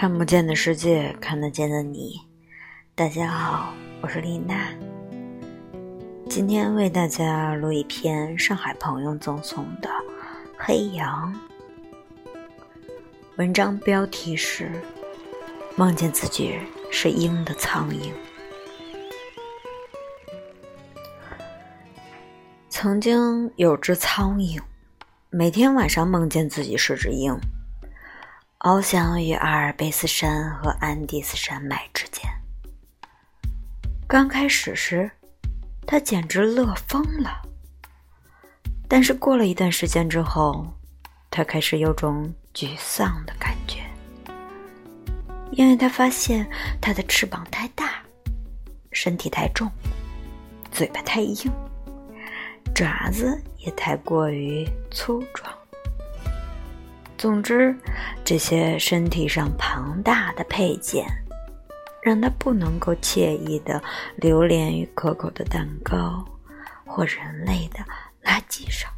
看不见的世界，看得见的你。大家好，我是丽娜。今天为大家录一篇上海朋友赠送的《黑羊》。文章标题是：梦见自己是鹰的苍蝇。曾经有只苍蝇，每天晚上梦见自己是只鹰。翱翔于阿尔卑斯山和安第斯山脉之间。刚开始时，他简直乐疯了。但是过了一段时间之后，他开始有种沮丧的感觉，因为他发现他的翅膀太大，身体太重，嘴巴太硬，爪子也太过于粗壮。总之，这些身体上庞大的配件，让他不能够惬意的流连于可口的蛋糕或人类的垃圾上。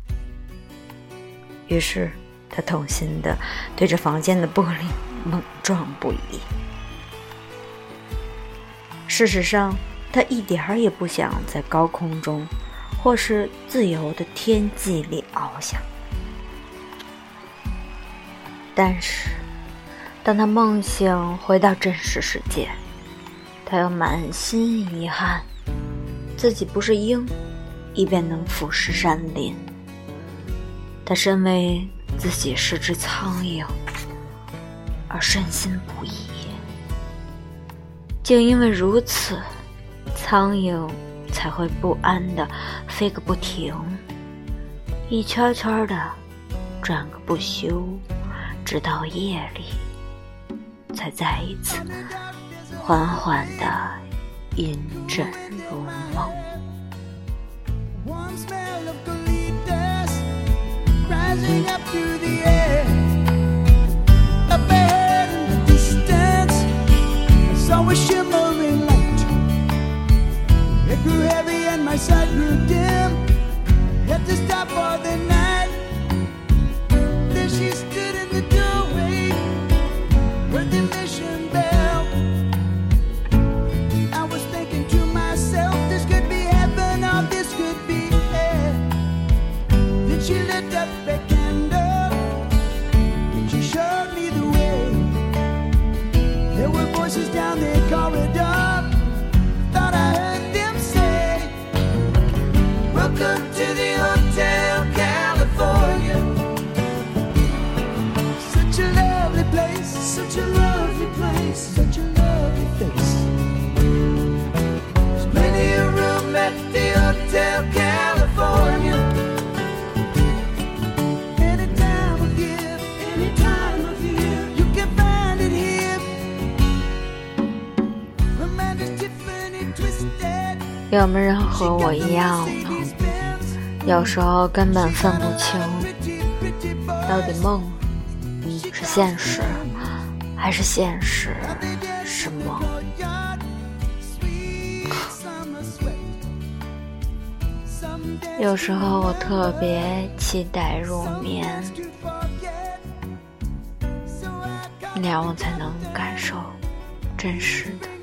于是，他痛心的对着房间的玻璃猛撞不已。事实上，他一点儿也不想在高空中，或是自由的天际里翱翔。但是，当他梦醒回到真实世界，他又满心遗憾，自己不是鹰，以便能俯视山林。他身为自己是只苍蝇而身心不已。竟因为如此，苍蝇才会不安的飞个不停，一圈圈的转个不休。直到夜里，才再一次缓缓地饮枕入梦。有没有人和我一样？有时候根本分不清，到底梦是现实，还是现实是梦？有时候我特别期待入眠，那样我才能感受真实的。